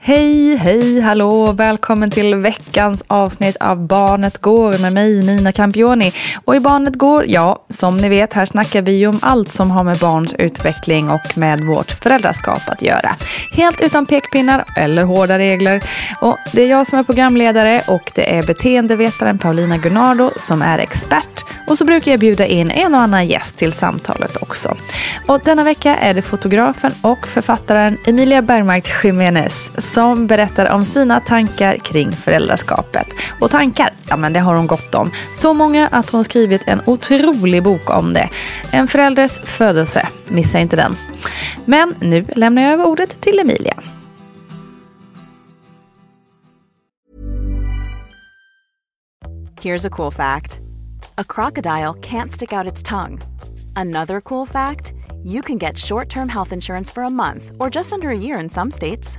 Hej, hej, hallå! Välkommen till veckans avsnitt av Barnet Går med mig, Nina Campioni. Och i Barnet Går, ja, som ni vet, här snackar vi ju om allt som har med barns utveckling och med vårt föräldraskap att göra. Helt utan pekpinnar eller hårda regler. Och det är jag som är programledare och det är beteendevetaren Paulina Gunnardo som är expert. Och så brukar jag bjuda in en och annan gäst till samtalet också. Och denna vecka är det fotografen och författaren Emilia Bergmark Jiménez som berättar om sina tankar kring föräldraskapet. Och tankar, ja men det har hon gott om. Så många att hon skrivit en otrolig bok om det. En förälders födelse, missa inte den. Men nu lämnar jag över ordet till Emilia. Here's a cool fact. A crocodile can't stick out its tongue. Another cool fact, you can get short-term health insurance for a month or just under a year in some states.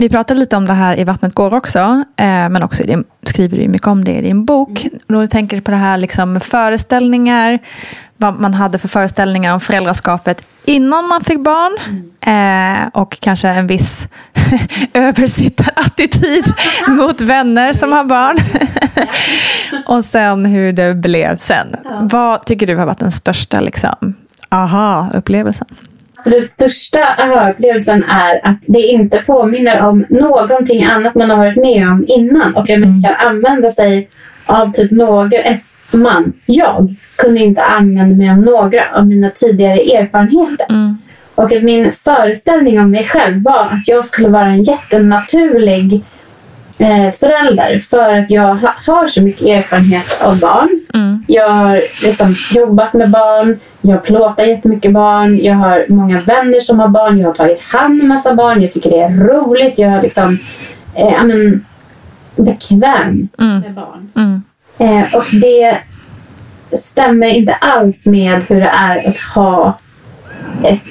Vi pratade lite om det här i Vattnet går också, eh, men också din, skriver du mycket om det i din bok. Mm. Då tänker du på det här liksom föreställningar, vad man hade för föreställningar om föräldraskapet innan man fick barn. Mm. Eh, och kanske en viss översittarattityd mot vänner som har barn. och sen hur det blev sen. Ja. Vad tycker du har varit den största liksom, aha-upplevelsen? Så den största aha-upplevelsen är att det inte påminner om någonting annat man har varit med om innan och att man kan använda sig av typ några man, jag, kunde inte använda mig av några av mina tidigare erfarenheter. Mm. Och att min föreställning om mig själv var att jag skulle vara en jättenaturlig eh, förälder för att jag ha, har så mycket erfarenhet av barn. Mm. Jag har liksom jobbat med barn, jag har plåtat jättemycket barn, jag har många vänner som har barn, jag har tagit hand om massa barn, jag tycker det är roligt, jag är liksom, eh, men, bekväm mm. med barn. Mm. Eh, och det stämmer inte alls med hur det är att ha ett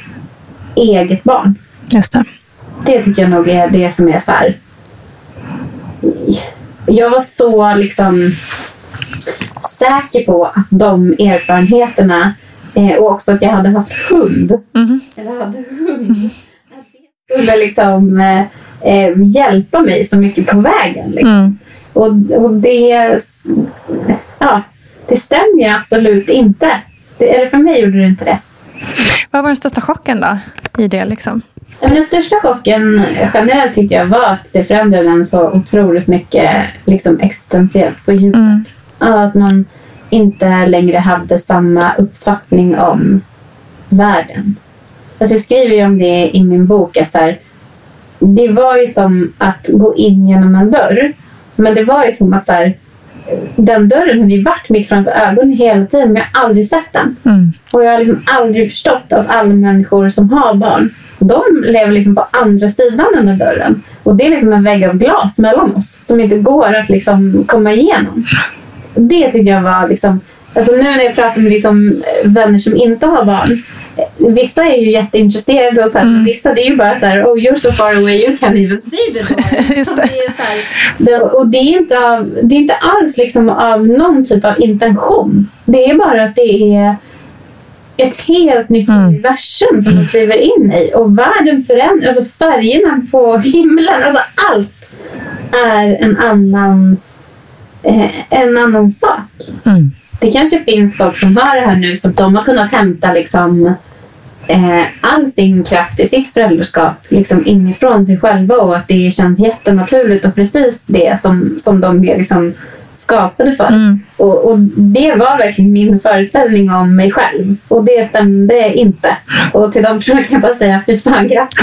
eget barn. Just det. Det tycker jag nog är det som är så här. Jag var så liksom säker på att de erfarenheterna eh, och också att jag hade haft hund. Mm. Eller hade hund. Att det skulle liksom eh, eh, hjälpa mig så mycket på vägen. Liksom. Mm. Och, och det, ja, det stämmer ju absolut inte. Det, eller för mig gjorde det inte det. Vad var den största chocken då i det? Liksom? Men den största chocken generellt tyckte jag var att det förändrade en så otroligt mycket liksom existentiellt på djupet. Mm. Att man inte längre hade samma uppfattning om världen. Alltså jag skriver ju om det i min bok. Att så här, det var ju som att gå in genom en dörr. Men det var ju som att så här, den dörren hade ju varit mitt framför ögonen hela tiden men jag har aldrig sett den. Mm. Och jag har liksom aldrig förstått att alla människor som har barn, de lever liksom på andra sidan den där dörren. Och det är liksom en vägg av glas mellan oss som inte går att liksom komma igenom. Det tycker jag var liksom... Alltså nu när jag pratar med liksom vänner som inte har barn. eh, Vissa är ju jätteintresserade och så här, men vissa det är ju bara så här, oh you're so far away you can't even see the door. Just Så det. är så här, det, och det är, inte av, det är inte alls liksom av någon typ av intention. Det är bara att det är ett helt nytt Mm. universum som man kliver in i. Och världen förändras. Alltså färgerna på himlen. Alltså allt är en annan, eh, en annan sak. Mm. Det kanske finns folk som har det här nu som de har kunnat hämta liksom, eh, all sin kraft i sitt föräldraskap liksom inifrån sig själva och att det känns jättenaturligt och precis det som, som de är liksom skapade för. Mm. Och, och det var verkligen min föreställning om mig själv. Och det stämde inte. Och till de personerna kan jag bara säga, fy fan grattis.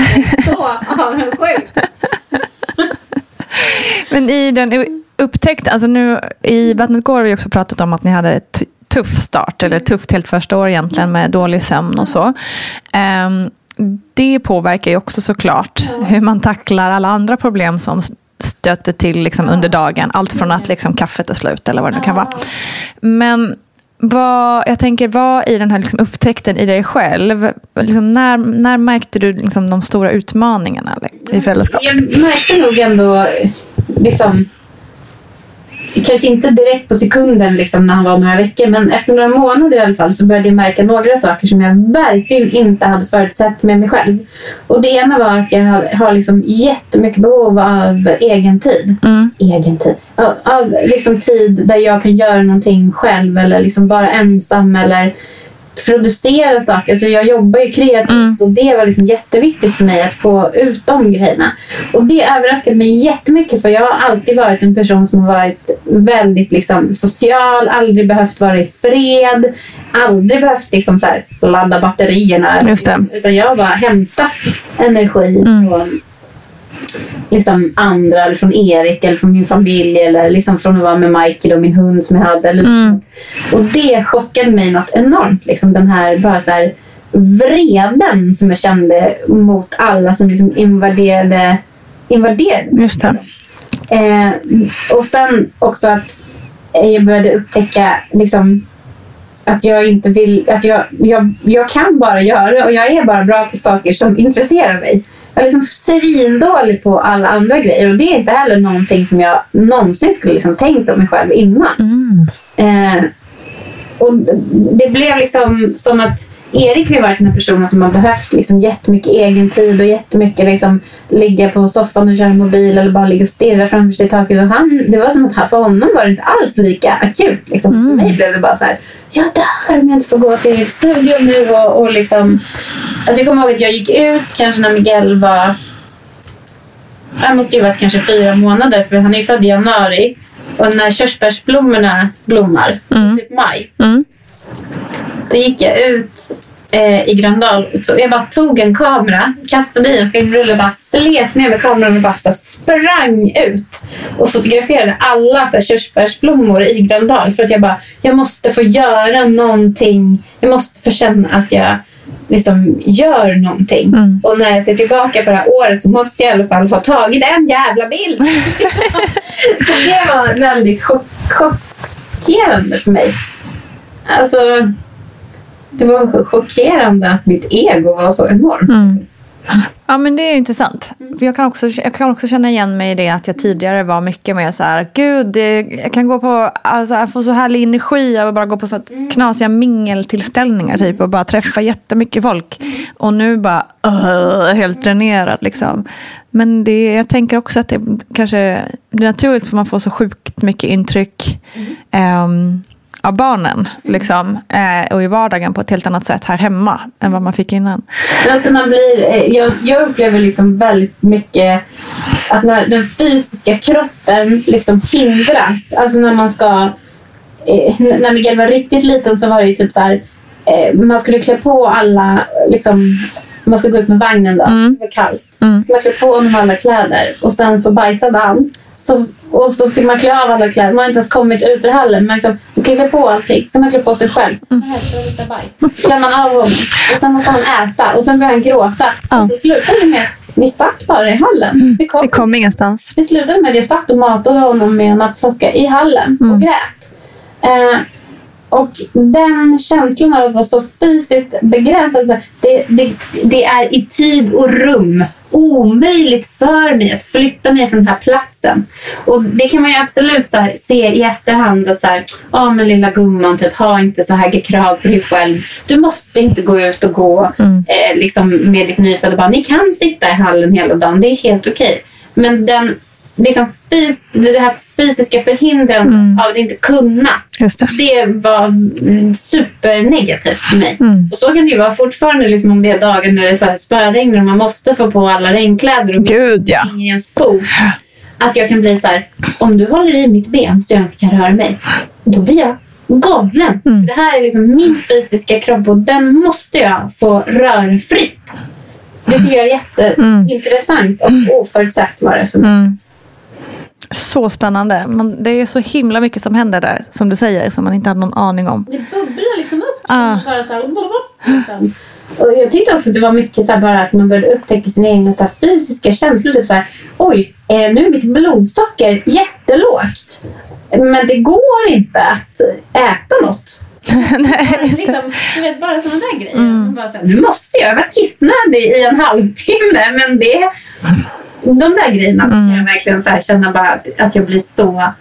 Så avundsjuk. Men i den upptäckten, alltså nu i Vattnet går har vi också pratat om att ni hade ett tuff start, eller tufft helt första år egentligen med dålig sömn och så. Ehm, det påverkar ju också såklart hur man tacklar alla andra problem som stöter till liksom under dagen. Allt från att liksom kaffet är slut eller vad det nu kan vara. Men vad, jag tänker, vad i den här liksom upptäckten i dig själv, liksom när, när märkte du liksom de stora utmaningarna i föräldraskap? Jag märkte nog ändå liksom Kanske inte direkt på sekunden liksom, när han var några veckor men efter några månader i alla fall så började jag märka några saker som jag verkligen inte hade förutsett med mig själv. Och det ena var att jag har, har liksom jättemycket behov av egen tid. Mm. Egen tid? Av, av liksom tid där jag kan göra någonting själv eller liksom vara ensam eller producera saker. Alltså jag jobbar ju kreativt Mm. och det var liksom jätteviktigt för mig att få ut de grejerna. Och det överraskade mig jättemycket för jag har alltid varit en person som har varit väldigt liksom social, aldrig behövt vara i fred, aldrig behövt liksom så ladda batterierna. Utan jag har bara hämtat energi Mm. från liksom andra, eller från Erik eller från min familj eller liksom från att vara med Michael och min hund som jag hade. Mm. sånt. Och det chockade mig något enormt. Liksom den här, bara så här vreden som jag kände mot alla som liksom invaderade, invaderade Just det. Eh, och sen också att jag började upptäcka liksom, att jag inte vill... Att jag, jag, jag kan bara göra och jag är bara bra på saker som intresserar mig. Jag är liksom svindålig på alla andra grejer och det är inte heller någonting som jag någonsin skulle liksom tänkt om mig själv innan. Mm. Eh, och det blev liksom som att Erik har varit den här personen som har behövt liksom jättemycket egen tid och jättemycket liksom ligga på soffan och köra mobil eller bara ligga och stirra framför sig i taket. Och han, det var som att för honom var det inte alls lika akut. Liksom. För mig blev det bara så här, jag dör om jag inte får gå till Eriks studio nu. Och, och liksom, alltså jag kommer ihåg att jag gick ut kanske när Miguel var han måste ju varit kanske fyra månader för han är född i januari. Och när körsbärsblommorna blommar, Mm. typ maj, Mm. då gick jag ut eh, i Gröndal. Så jag bara tog en kamera, kastade i en filmrulle och bara slet med kameran och bara så sprang ut och fotograferade alla så här, körsbärsblommor i Gröndal. För att jag bara, jag måste få göra någonting. Jag måste få känna att jag liksom gör någonting. Mm. Och när jag ser tillbaka på det här året så måste jag i alla fall ha tagit en jävla bild. det var väldigt chock, chockerande för mig. Alltså, det var chockerande att mitt ego var så enormt. Mm. Ja men det är intressant. Jag kan, också, jag kan också känna igen mig i det att jag tidigare var mycket mer så här, gud det, jag kan gå på, alltså, jag får så härlig energi av att bara gå på så knasiga mingeltillställningar typ och bara träffa jättemycket folk. Och nu bara uh, helt dränerad liksom. Men det, jag tänker också att det kanske blir naturligt för man får så sjukt mycket intryck. ehm, av barnen liksom, eh, och i vardagen på ett helt annat sätt här hemma än vad man fick innan. Alltså man blir, eh, jag, jag upplever liksom väldigt mycket att när den fysiska kroppen liksom hindras. Alltså när man ska... Eh, när Miguel var riktigt liten så var det ju typ så här... Man skulle klä på alla... Liksom, man skulle gå ut med vagnen då. Det var kallt. Mm. Så man klä på honom alla kläder och sen så bajsade han. Så, och så fick man klä av alla kläder. Man har inte ens kommit ut ur hallen. Men liksom, man kan klä på allting. Sen man klä på sig själv. Mm. Klär man av honom. Och sen måste han äta. Och sen börjar han gråta. Ja. Och så slutade det med vi satt bara i hallen. Vi, kom, Vi kom ingenstans. vi slutade med att jag satt och matade honom med en nappflaska i hallen och grät. Eh, och den känslan av att vara så fysiskt begränsad. Det, det, det är i tid och rum omöjligt för mig att flytta mig från den här platsen. Och det kan man ju absolut så här, se i efterhand. Att så här, men lilla gumman, typ, ha inte så höga krav på dig själv. Du måste inte gå ut och gå eh, liksom med ditt nyfödda barn. Ni kan sitta i hallen hela dagen, det är helt okej. Men den liksom, fys det här fysiska förhindrandet av att inte kunna det. det var mm, supernegativt för mig. Mm. Och så kan det ju vara fortfarande liksom om det är dagar när det är så här spöregn och man måste få på alla regnkläder och Gud ja. i ens fot. Att jag kan bli så här, om du håller i mitt ben så jag inte kan röra mig, då blir jag galen. Mm. Det här är liksom min fysiska kropp och den måste jag få röra fritt. Det tycker jag är jätteintressant och oförutsett var det för mig. Mm. Så spännande. Man, det är så himla mycket som händer där, som du säger, som man inte hade någon aning om. Det bubblar liksom upp. Ah. Bara så här, och jag tyckte också att det var mycket så här bara att man började upptäcka sina egna så här fysiska känslor. Typ så här, oj, eh, nu är mitt blodsocker jättelågt. Men det går inte att äta något. Nej, liksom, du vet, bara sådana där grejer. Man Bara så här, nu måste jag, jag var kissnödig i en halvtimme. Men det, de där grejerna kan jag verkligen så känna bara att, jag blir så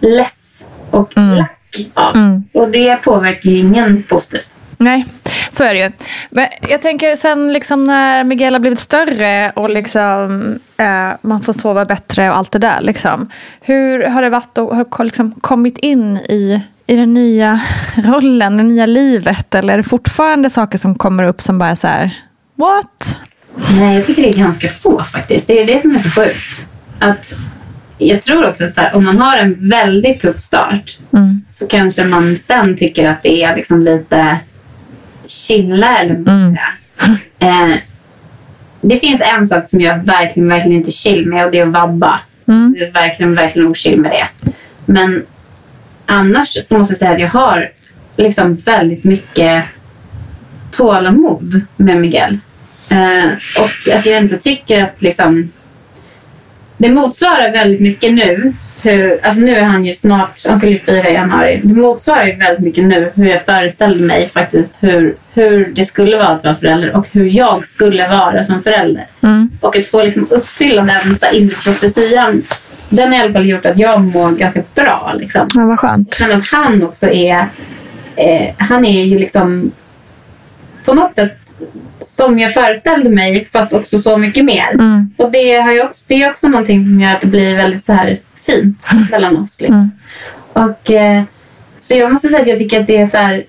less och lack av. Mm. Och det påverkar ju ingen positivt. Nej, så är det ju. Men jag tänker sen liksom när Miguel har blivit större och liksom, eh, man får sova bättre och allt det där. Liksom. Hur har det varit att ha liksom kommit in i, i den nya rollen, det nya livet? Eller är det fortfarande saker som kommer upp som bara är så här, what? Nej, jag tycker det är ganska få faktiskt. Det är det som är så sjukt. Att jag tror också att här, om man har en väldigt tuff start Mm. så kanske man sen tycker att det är liksom lite chilla eller vad säga. eh, Det finns en sak som jag verkligen, verkligen inte chill med och det är att vabba. Mm. Jag är verkligen, verkligen ochill med det. Men annars så måste jag säga att jag har liksom väldigt mycket tålamod med Miguel. Eh, och att jag inte tycker att liksom... Det motsvarar väldigt mycket nu. Hur, alltså nu är han ju snart, han fyller fyra i januari. Det motsvarar ju väldigt mycket nu hur jag föreställde mig faktiskt hur, hur det skulle vara att vara förälder och hur jag skulle vara som förälder. Mm. Och att få liksom uppfylla den så här inre profetian, den har i alla fall gjort att jag mår ganska bra. Liksom. Ja, vad skönt. Sen att han också är... Eh, han är ju liksom på något sätt som jag föreställde mig fast också så mycket mer. Mm. Och det, har ju också, det är också någonting som gör att det blir väldigt så här fint mellan oss. Liksom. Och, eh, så jag måste säga att jag tycker att det är så här...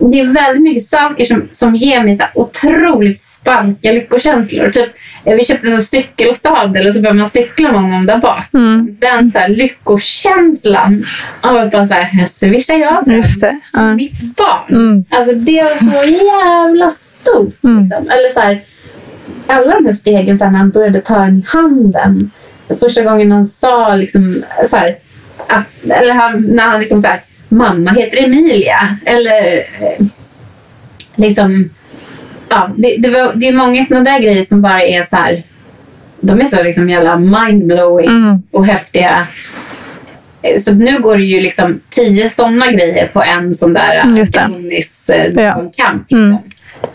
Det är väldigt mycket saker som, som ger mig så här otroligt starka lyckokänslor. Typ, eh, vi köpte en cykelsadel och så började man cykla med honom där bak. Mm. Den så här lyckokänslan av att bara så här, swishar jag fram Just det. Ja. mitt barn. Mm. Alltså det var så jävla stort. Mm. Liksom. Eller så här, alla de här stegen sen när han började ta en i handen. Första gången han sa liksom så här, att, eller han, när han liksom så här, mamma heter Emilia. Eller eh, liksom, ja, det, det, var, det är många sådana där grejer som bara är så här, de är så liksom jävla mindblowing Mm. och häftiga. Eh, Så nu går det ju liksom tio sådana grejer på en sån där. Adonis, eh, kamp. Liksom. Mm.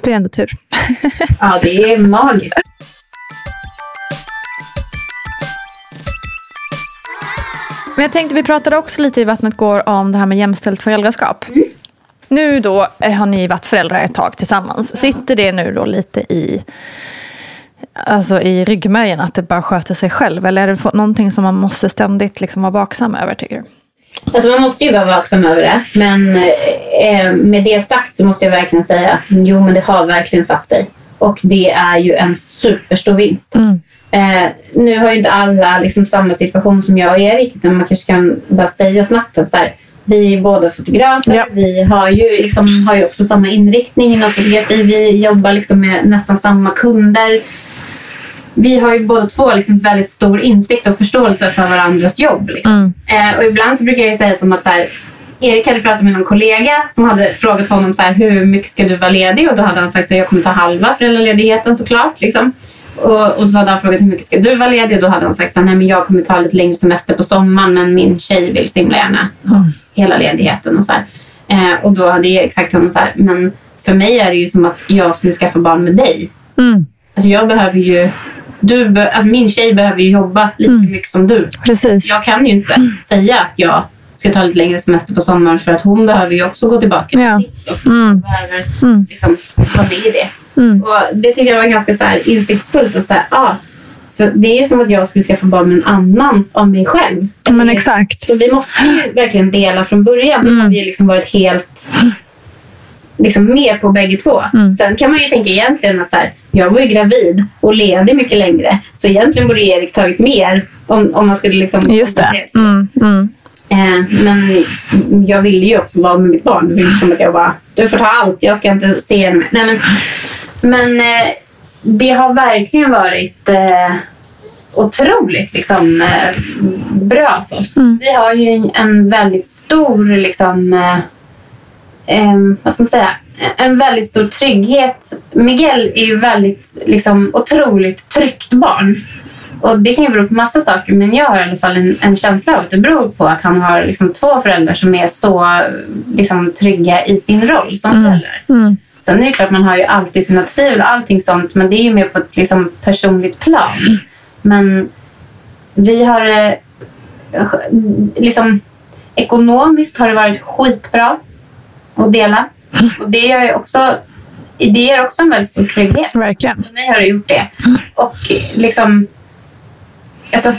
Det är ändå tur. Ja, det är magiskt. Men jag tänkte, vi pratade också lite i Vattnet går om det här med jämställt föräldraskap. Nu då eh, har ni varit föräldrar ett tag tillsammans. Sitter det nu då lite i, alltså i ryggmärgen att det bara sköter sig själv? Eller är det någonting som man måste ständigt liksom vara vaksam över tycker du? Alltså man måste ju vara vaksam över det. Men eh, med det sagt så måste jag verkligen säga att jo, men det har verkligen satt sig. Och det är ju en superstor vinst. Mm. Eh, nu har ju inte alla liksom samma situation som jag och Erik. Utan man kanske kan bara säga snabbt att så här, vi är båda fotografer. Ja. Vi har ju, liksom, har ju också samma inriktning inom fotografi. Vi jobbar liksom med nästan samma kunder. Vi har ju båda två liksom väldigt stor insikt och förståelse för varandras jobb. Liksom. Mm. Eh, och ibland så brukar jag säga som att så här, Erik hade pratat med någon kollega som hade frågat honom så här, hur mycket ska du vara ledig? Och då hade han sagt att jag kommer ta halva föräldraledigheten såklart. Liksom. Och, och så hade han frågat hur mycket ska du vara ledig? Och då hade han sagt att jag kommer ta lite längre semester på sommaren men min tjej vill så himla gärna ha hela ledigheten. Och, så. Eh, och då hade sagt till honom så här, men för mig är det ju som att jag skulle skaffa barn med dig. Mm. Alltså jag behöver ju, du be, alltså min tjej behöver ju jobba lika mycket som du. Precis. Jag kan ju inte säga att jag ska ta lite längre semester på sommaren för att hon behöver ju också gå tillbaka till Ja. sitt och Mm. behöver Mm. liksom vara med i det. Mm. Och det tycker jag var ganska så här insiktsfullt. Att så här, ah, för det är ju som att jag skulle skaffa barn med en annan av mig själv. Ja, men exakt. Så vi måste ju verkligen dela från början. Har Mm. vi liksom varit helt liksom med på bägge två. Mm. Sen kan man ju tänka egentligen att så här, jag var ju gravid och ledig mycket längre. Så egentligen borde Erik tagit mer om, om man skulle liksom... Just det. Mm. Mm. Eh, men jag ville ju också vara med mitt barn. Det var som att jag bara, du får ta allt, jag ska inte se henne. Nej, men men eh, det har verkligen varit eh, otroligt liksom, eh, bra för oss. Mm. Vi har ju en, väldigt stor, liksom, eh, vad ska man säga, en väldigt stor trygghet. Miguel är ju väldigt liksom, otroligt tryggt barn. Och Det kan ju bero på massa saker men jag har i alla fall en, en känsla av att det beror på att han har liksom, två föräldrar som är så liksom, trygga i sin roll som föräldrar. Mm. Sen är det klart man har ju alltid sina tvivel och allting sånt men det är ju mer på ett liksom, personligt plan. Men vi har eh, liksom ekonomiskt har det varit skitbra att dela. Och det ju också det ger också en väldigt stor trygghet. Verkligen. För mig har det gjort det. Och liksom... Alltså,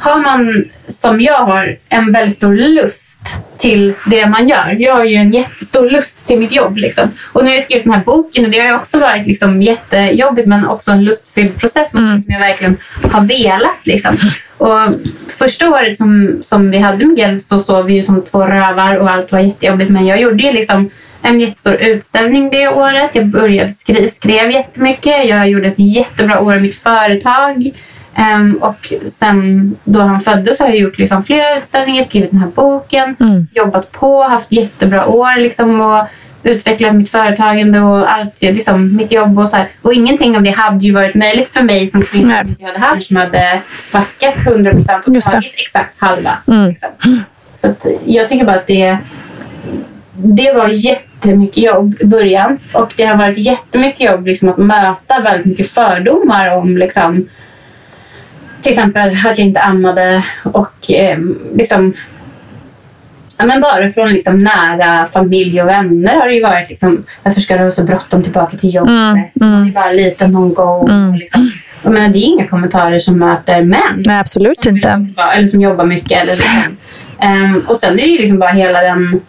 har man, som jag har, en väldigt stor lust till det man gör. Jag har ju en jättestor lust till mitt jobb. Liksom. Och nu har jag skrivit den här boken och det har ju också varit liksom, jättejobbigt men också en lustfylld process. någonting Som jag verkligen har velat. Liksom. Och första året som, som vi hade Miguel så sov vi ju som två rövar och allt var jättejobbigt. Men jag gjorde ju liksom en jättestor utställning det året. Jag började skri skrev jättemycket. Jag gjorde ett jättebra år i mitt företag. Ehm, och sen då han föddes har jag gjort liksom flera utställningar, skrivit den här boken, Mm. jobbat på, haft jättebra år liksom, och utvecklat mitt företagande och allt, liksom, mitt jobb och så här. Och ingenting av det hade ju varit möjligt för mig som kvinna om jag hade haft som hade backat 100 procent och tagit exakt halva. Mm. Liksom. Så jag tycker bara att det, det var jättemycket jobb i början och det har varit jättemycket jobb liksom, att möta väldigt mycket fördomar om liksom, till exempel att jag inte ammade och eh, liksom Ja, men bara från liksom nära familj och vänner har det ju varit liksom, varför ska du ha så bråttom tillbaka till jobbet? Mm, mm. Man är bara liten någon gång. Mm. Liksom, jag menar, det är inga kommentarer som möter män Nej, absolut som inte. jobba- Eller som jobbar mycket. Eller liksom. Ehm, och sen är det ju liksom bara hela den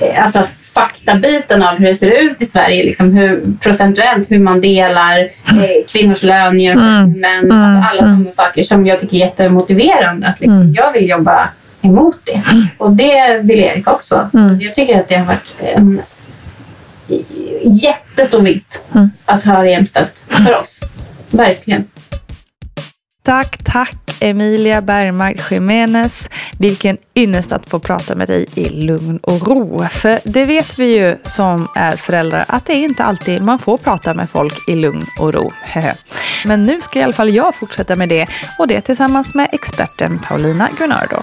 eh, alltså, faktabiten av hur det ser ut i Sverige. Liksom hur, procentuellt hur man delar eh, kvinnors lön jämfört med Mm. män. Alltså alla Mm. sådana saker som jag tycker är jättemotiverande. Att liksom, Mm. Jag vill jobba emot det. Och det vill Erik också. Jag tycker att det har varit en jättestor vinst att ha det jämställt för oss. Verkligen. Tack, tack Emilia Bergmark Jiménez. Vilken ynnest att få prata med dig i lugn och ro. För det vet vi ju som är föräldrar att det är inte alltid man får prata med folk i lugn och ro. Men nu ska i alla fall jag fortsätta med det och det tillsammans med experten Paulina Gunnardo.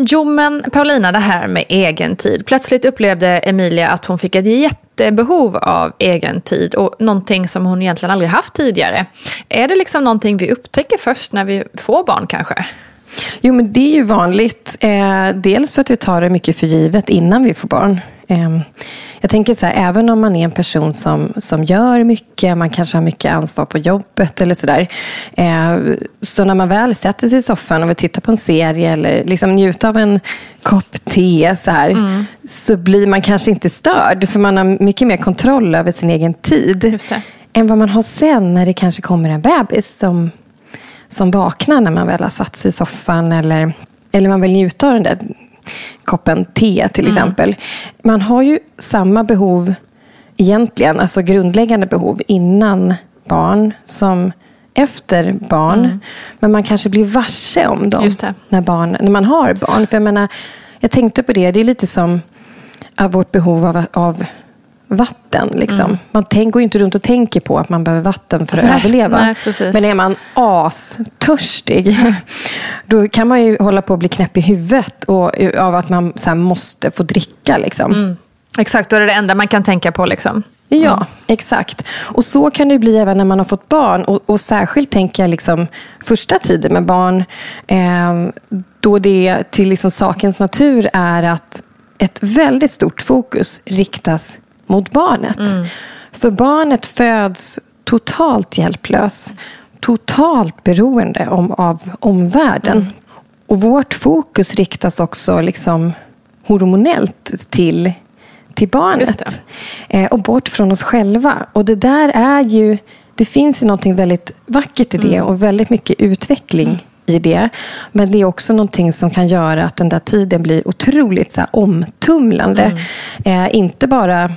Jo men Paulina, det här med egen tid. Plötsligt upplevde Emilia att hon fick ett jättebehov av egen tid och någonting som hon egentligen aldrig haft tidigare. Är det liksom någonting vi upptäcker först när vi får barn kanske? Jo, men det är ju vanligt. Eh, dels för att vi tar det mycket för givet innan vi får barn. Eh, jag tänker så här, även om man är en person som, som gör mycket, man kanske har mycket ansvar på jobbet eller sådär. Eh, så när man väl sätter sig i soffan och vill titta på en serie eller liksom njuta av en kopp te så här, mm. så blir man kanske inte störd. För man har mycket mer kontroll över sin egen tid. Än vad man har sen när det kanske kommer en bebis som som vaknar när man väl har satt sig i soffan eller, eller man vill njuta av den där koppen te till mm. exempel. Man har ju samma behov egentligen, alltså grundläggande behov innan barn som efter barn. Mm. Men man kanske blir varse om dem när, barn, när man har barn. För jag menar, jag tänkte på det, det är lite som vårt behov av, av vatten. Liksom. Mm. Man tänk, går inte runt och tänker på att man behöver vatten för att nej, överleva. Nej, Men är man astörstig, då kan man ju hålla på att bli knäpp i huvudet och, av att man så måste få dricka. Liksom. Mm. Exakt, då är det det enda man kan tänka på. Liksom. Ja, mm. exakt. Och så kan det bli även när man har fått barn. Och, och särskilt tänker jag liksom första tiden med barn. Eh, då det till liksom sakens natur är att ett väldigt stort fokus riktas mot barnet. Mm. För barnet föds totalt hjälplös, totalt beroende om, av omvärlden. Mm. Och vårt fokus riktas också liksom hormonellt till, till barnet. Eh, och bort från oss själva. Och det där är ju... Det finns ju något väldigt vackert i det mm. och väldigt mycket utveckling mm. i det. Men det är också någonting som kan göra att den där tiden blir otroligt så omtumlande. Mm. Eh, inte bara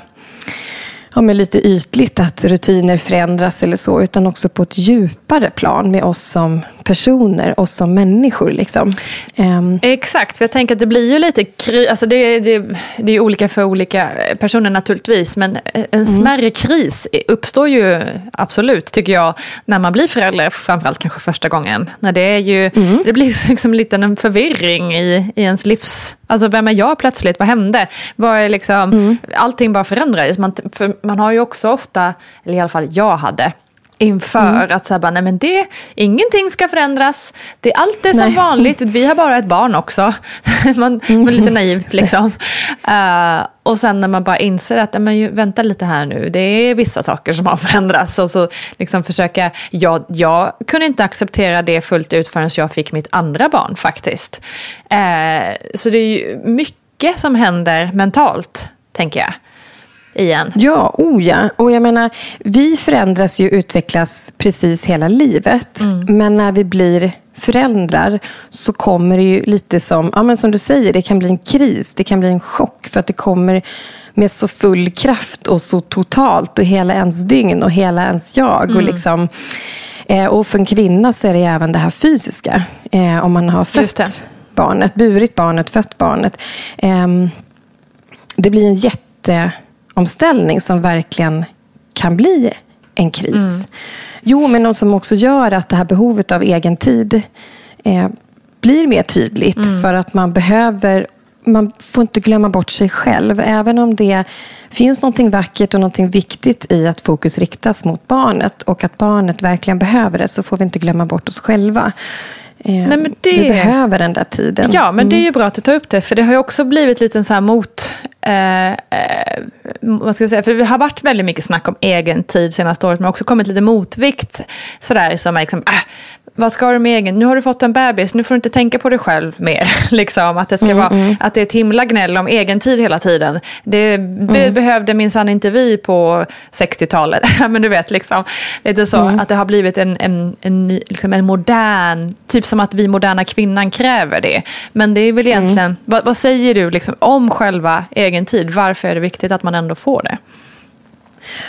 ja, men lite ytligt att rutiner förändras eller så, utan också på ett djupare plan med oss som personer, oss som människor. Liksom. Um. Exakt, för jag tänker att det blir ju lite, alltså det, det, det är olika för olika personer naturligtvis, men en mm. smärre mm. kris uppstår ju absolut, tycker jag, när man blir förälder, framförallt kanske första gången. När det, är ju, mm. det blir liksom lite en förvirring i, i ens livs... Alltså vem är jag plötsligt? Vad hände? Vad är liksom, mm. Allting bara förändrades. Man, för man har ju också ofta, eller i alla fall jag hade, inför mm. att så här bara, nej men det, ingenting ska förändras. Det, allt är som nej. vanligt, vi har bara ett barn också. man, mm. man lite naivt liksom. Uh, och sen när man bara inser att, men vänta lite här nu, det är vissa saker som har förändrats. Och så liksom försöka, jag, jag kunde inte acceptera det fullt ut förrän jag fick mitt andra barn faktiskt. Uh, så det är ju mycket som händer mentalt, tänker jag igen. Ja, oh ja. Och jag menar, vi förändras ju och utvecklas precis hela livet. Mm. Men när vi blir föräldrar så kommer det ju lite som, ja, men som du säger, det kan bli en kris, det kan bli en chock. För att det kommer med så full kraft och så totalt och hela ens dygn och hela ens jag. Mm. Och, liksom, eh, och för en kvinna så är det även det här fysiska. Eh, om man har fött barnet, burit barnet, fött barnet. Eh, det blir en jätte omställning som verkligen kan bli en kris. Mm. Jo, men något som också gör att det här behovet av egen tid eh, blir mer tydligt. Mm. För att man behöver, man får inte glömma bort sig själv. Även om det finns något vackert och något viktigt i att fokus riktas mot barnet och att barnet verkligen behöver det, så får vi inte glömma bort oss själva. Eh, Nej, men det... Vi behöver den där tiden. Ja, men det är ju mm. bra att du tar upp det. För det har ju också blivit lite en så här mot... Eh, eh, vad ska jag säga? För det har varit väldigt mycket snack om egen tid senaste året. Men också kommit lite motvikt. Sådär som är liksom, äh, vad ska du med egen? Nu har du fått en bebis, nu får du inte tänka på dig själv mer. liksom, att, det ska mm, vara, mm. att det är ett himla gnäll om egen tid hela tiden. Det be mm. behövde minsann inte vi på 60-talet. Men du vet, liksom, lite så mm. att det har blivit en, en, en, liksom en modern, typ som att vi moderna kvinnan kräver det. Men det är väl mm. egentligen, vad, vad, säger du liksom, om själva egen tid? Varför är det viktigt att man ändå får det?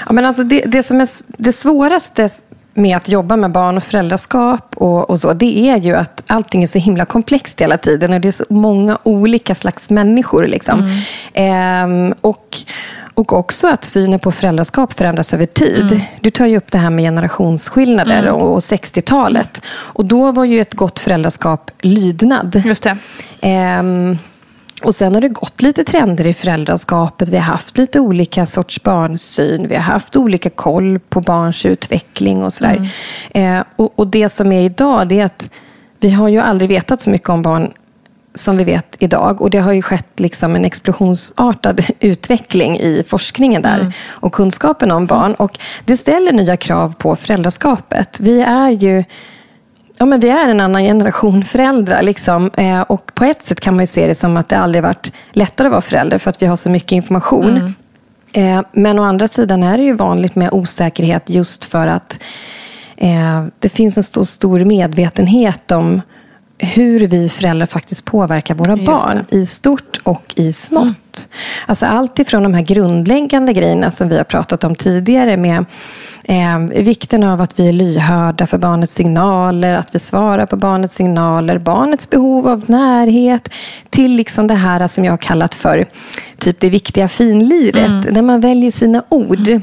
Ja, men alltså det, det som är det svåraste med att jobba med barn och föräldraskap och, och, så, det är ju att allting är så himla komplext hela tiden och det är så många olika slags människor. Liksom. Mm. Ehm, och, och också att synen på föräldraskap förändras över tid. Mm. Du tar ju upp det här med generationsskillnader mm. och, och 60-talet. Och då var ju ett gott föräldraskap lydnad. Just det. Ehm, och sen har det gått lite trender i föräldraskapet. Vi har haft lite olika sorts barnsyn. Vi har haft olika koll på barns utveckling och sådär. Mm. Eh, och, och, det som är idag, det är att vi har ju aldrig vetat så mycket om barn som vi vet idag. Och det har ju skett liksom en explosionsartad utveckling i forskningen där. Mm. Och kunskapen om barn. Och det ställer nya krav på föräldraskapet. Vi är ju Ja, men vi är en annan generation föräldrar. Liksom. Eh, och på ett sätt kan man se det som att det aldrig varit lättare att vara förälder för att vi har så mycket information. Mm. Eh, men å andra sidan är det ju vanligt med osäkerhet just för att eh, det finns en stor, stor medvetenhet om hur vi föräldrar faktiskt påverkar våra barn i stort och i smått. Mm. Alltså allt ifrån de här grundläggande grejerna som vi har pratat om tidigare med Eh, vikten av att vi är lyhörda för barnets signaler, att vi svarar på barnets signaler, barnets behov av närhet, till liksom det här som jag har kallat för typ det viktiga finliret, mm. där man väljer sina ord. Mm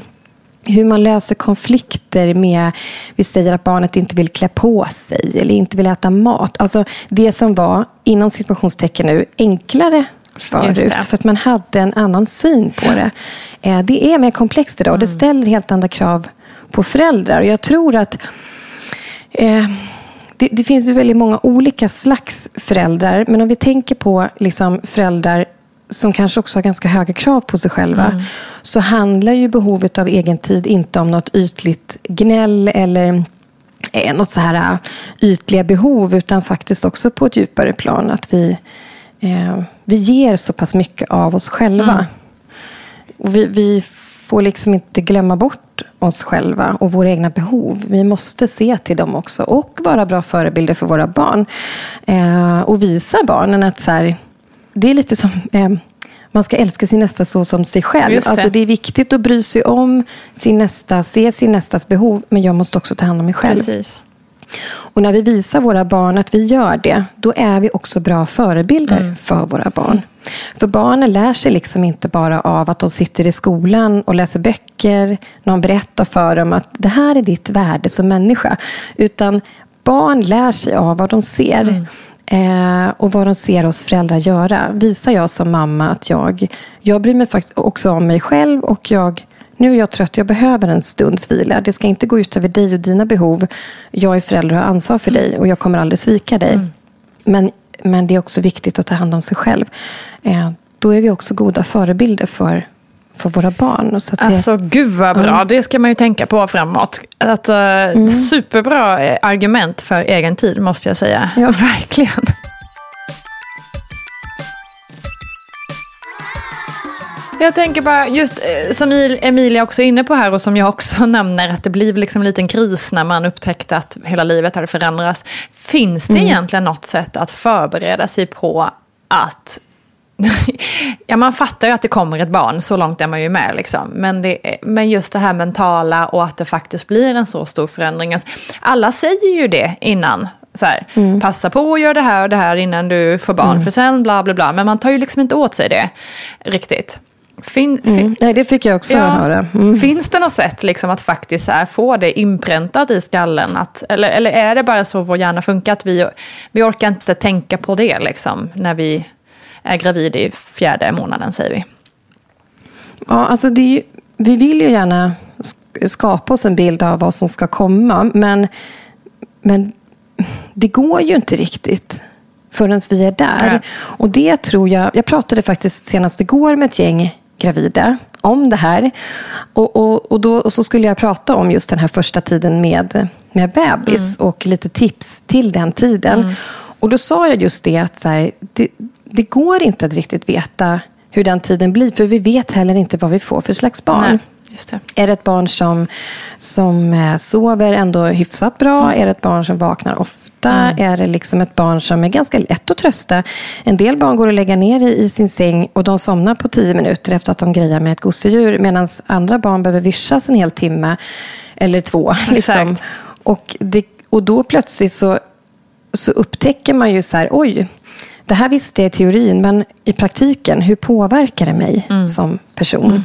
hur man löser konflikter med, vi säger att barnet inte vill klä på sig eller inte vill äta mat. Alltså det som var, inom situationstecken nu, enklare förut. För att man hade en annan syn på det. Eh, det är mer komplext idag och det mm. ställer helt andra krav på föräldrar. Och jag tror att eh, det, det, finns ju väldigt många olika slags föräldrar. Men om vi tänker på liksom, föräldrar som kanske också har ganska höga krav på sig själva. Mm. Så handlar ju behovet av egen tid inte om något ytligt gnäll eller eh, något så här uh, ytliga behov. Utan faktiskt också på ett djupare plan. Att vi, eh, vi ger så pass mycket av oss själva. Mm. Och vi, vi får liksom inte glömma bort oss själva och våra egna behov. Vi måste se till dem också och vara bra förebilder för våra barn. Eh, och visa barnen att så här, det är lite som eh, man ska älska sin nästa så som sig själv. Just det. Alltså det är viktigt att bry sig om sin nästa, se sin nästas behov, men jag måste också ta hand om mig själv. Precis. Och när vi visar våra barn att vi gör det, då är vi också bra förebilder för våra barn. För barnen lär sig liksom inte bara av att de sitter i skolan och läser böcker, någon berättar för dem att det här är ditt värde som människa. Utan barn lär sig av vad de ser. Eh, och vad de ser oss föräldrar göra. Visar jag som mamma att jag, jag bryr mig faktiskt också om mig själv och jag nu är jag trött, jag behöver en stunds vila. Det ska inte gå ut över dig och dina behov. Jag är förälder och har ansvar för dig och jag kommer aldrig svika dig. Men, men det är också viktigt att ta hand om sig själv. Eh, då är vi också goda förebilder för, för våra barn. Så det, Alltså gud vad bra, det ska man ju tänka på framåt. Att, uh, Superbra eh, argument för egen tid måste jag säga. Ja. Verkligen. Jag tänker bara, just eh, som Il- Emilia också är inne på här och som jag också nämner, att det blir liksom en liten kris när man upptäckte att hela livet hade förändrats. Finns det egentligen något sätt att förbereda sig på att ja, man fattar ju att det kommer ett barn, så långt är man ju med. Liksom. Men, det, men just det här mentala och att det faktiskt blir en så stor förändring. Alltså, Alla säger ju det innan. Så här, Passa på att göra det här och det här innan du får barn, för sen bla bla bla. Men man tar ju liksom inte åt sig det riktigt. Fin, fin, mm, nej, det fick jag också Ja. höra. Mm. Finns det något sätt liksom att faktiskt här få det inpräntat i skallen? Att, eller, eller är det bara så vår hjärna funkar att vi, vi orkar inte tänka på det liksom, när vi är gravid i fjärde månaden, säger vi. Ja, alltså det vi vill ju gärna sk- skapa oss en bild av vad som ska komma. Men, men det går ju inte riktigt förrän vi är där. Nej. Och det tror jag... Jag pratade faktiskt senast igår med ett gäng gravida om det här. Och, och, och, då, och så skulle jag prata om just den här första tiden med, med bebis och lite tips till den tiden. Och då sa jag just det att så här, det, det går inte att riktigt veta hur den tiden blir. För vi vet heller inte vad vi får för slags barn. Nej, det. Är det ett barn som, som eh, sover ändå hyfsat bra? Är det ett barn som vaknar ofta? Är det liksom ett barn som är ganska lätt att trösta? En del barn går att lägga ner i, i sin säng och de somnar på tio minuter efter att de grejar med ett gosedjur. Medan andra barn behöver vyssjas en hel timme eller två. Liksom. Och, det, och då plötsligt så, så upptäcker man ju så här, oj, det här visste jag i teorin, men i praktiken, hur påverkar det mig som person?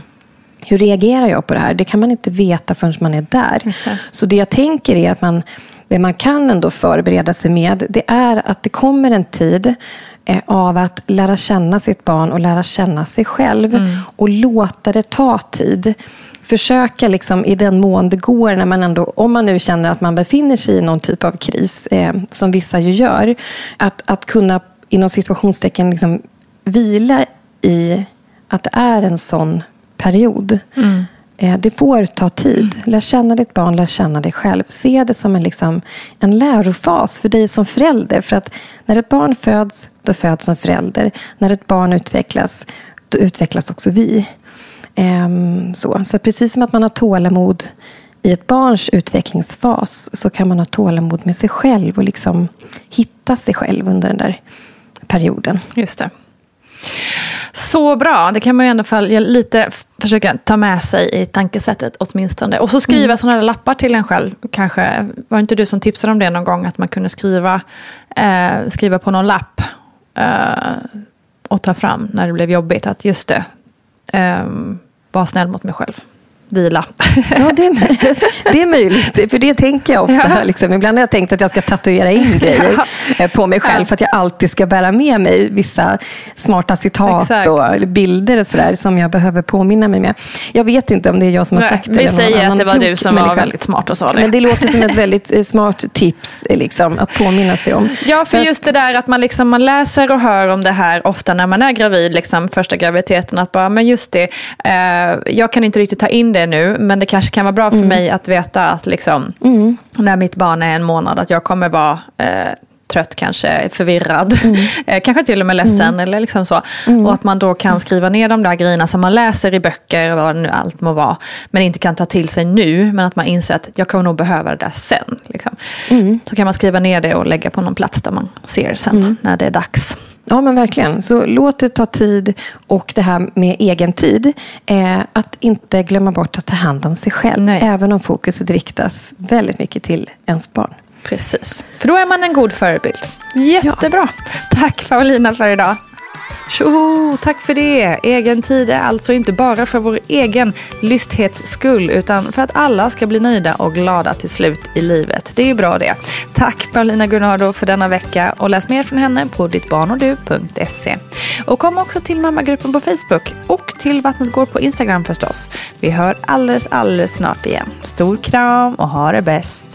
Hur reagerar jag på det här? Det kan man inte veta förrän man är där. Det. Så det jag tänker är att man, det man kan ändå förbereda sig med, det är att det kommer en tid eh, av att lära känna sitt barn och lära känna sig själv. Och låta det ta tid. Försöka liksom i den mån det går, när man ändå, om man nu känner att man befinner sig i någon typ av kris, eh, som vissa ju gör, att, att kunna inom situationstecken liksom, vila i att det är en sån period. Eh, Det får ta tid. Lär känna ditt barn, lär känna dig själv. Se det som en, liksom, en lärofas för dig som förälder. För att när ett barn föds, då föds en förälder. När ett barn utvecklas, då utvecklas också vi. Ehm, så. så precis som att man har tålamod i ett barns utvecklingsfas så kan man ha tålamod med sig själv och liksom hitta sig själv under den där perioden. Just det. Så bra, det kan man ju i alla fall lite försöka ta med sig i tankesättet åtminstone. Och så skriva Mm. sådana där lappar till en själv. Kanske, var det inte du som tipsade om det någon gång? Att man kunde skriva, eh, skriva på någon lapp eh, och ta fram när det blev jobbigt. Att just det, eh, var snäll mot mig själv. Vila. Ja, det är, möjligt. det är möjligt. För det tänker jag ofta. Ja. Liksom. Ibland har jag tänkt att jag ska tatuera in grejer eh, på mig själv. För att jag alltid ska bära med mig vissa smarta citat Exakt. och bilder och sådär, som jag behöver påminna mig med. Jag vet inte om det är jag som har Nej, sagt det. vi säger att det var du som var människa. väldigt smart och sa det. Men det låter som ett väldigt eh, smart tips eh, liksom, att påminna sig om. Ja, för att- just det där att man, liksom, man läser och hör om det här ofta när man är gravid, liksom, första graviditeten, att bara, men just det, eh, jag kan inte riktigt ta in det nu, men det kanske kan vara bra för mig att veta att liksom, när mitt barn är en månad, att jag kommer vara eh, trött kanske, förvirrad, mm. kanske till och med ledsen mm. eller liksom så. Mm. Och att man då kan skriva ner de där grejerna som man läser i böcker, vad nu allt må vara, men inte kan ta till sig nu, men att man inser att jag kommer nog behöva det där sen. Liksom. Mm. Så kan man skriva ner det och lägga på någon plats där man ser sen mm. när det är dags. Ja, men verkligen. Så låt det ta tid och det här med egen tid. Eh, att inte glömma bort att ta hand om sig själv. Nej. Även om fokuset riktas väldigt mycket till ens barn. Precis, för då är man en god förebild. Jättebra. Ja. Tack Paulina för idag. Tjoho, tack för det! Egen tid är alltså inte bara för vår egen lysthets skull utan för att alla ska bli nöjda och glada till slut i livet. Det är ju bra det. Tack Paulina Gunnardo för denna vecka och läs mer från henne på dittbarnodu.se. Och kom också till mammagruppen på Facebook och till Vattnet går på Instagram förstås. Vi hör alldeles, alldeles snart igen. Stor kram och ha det bäst!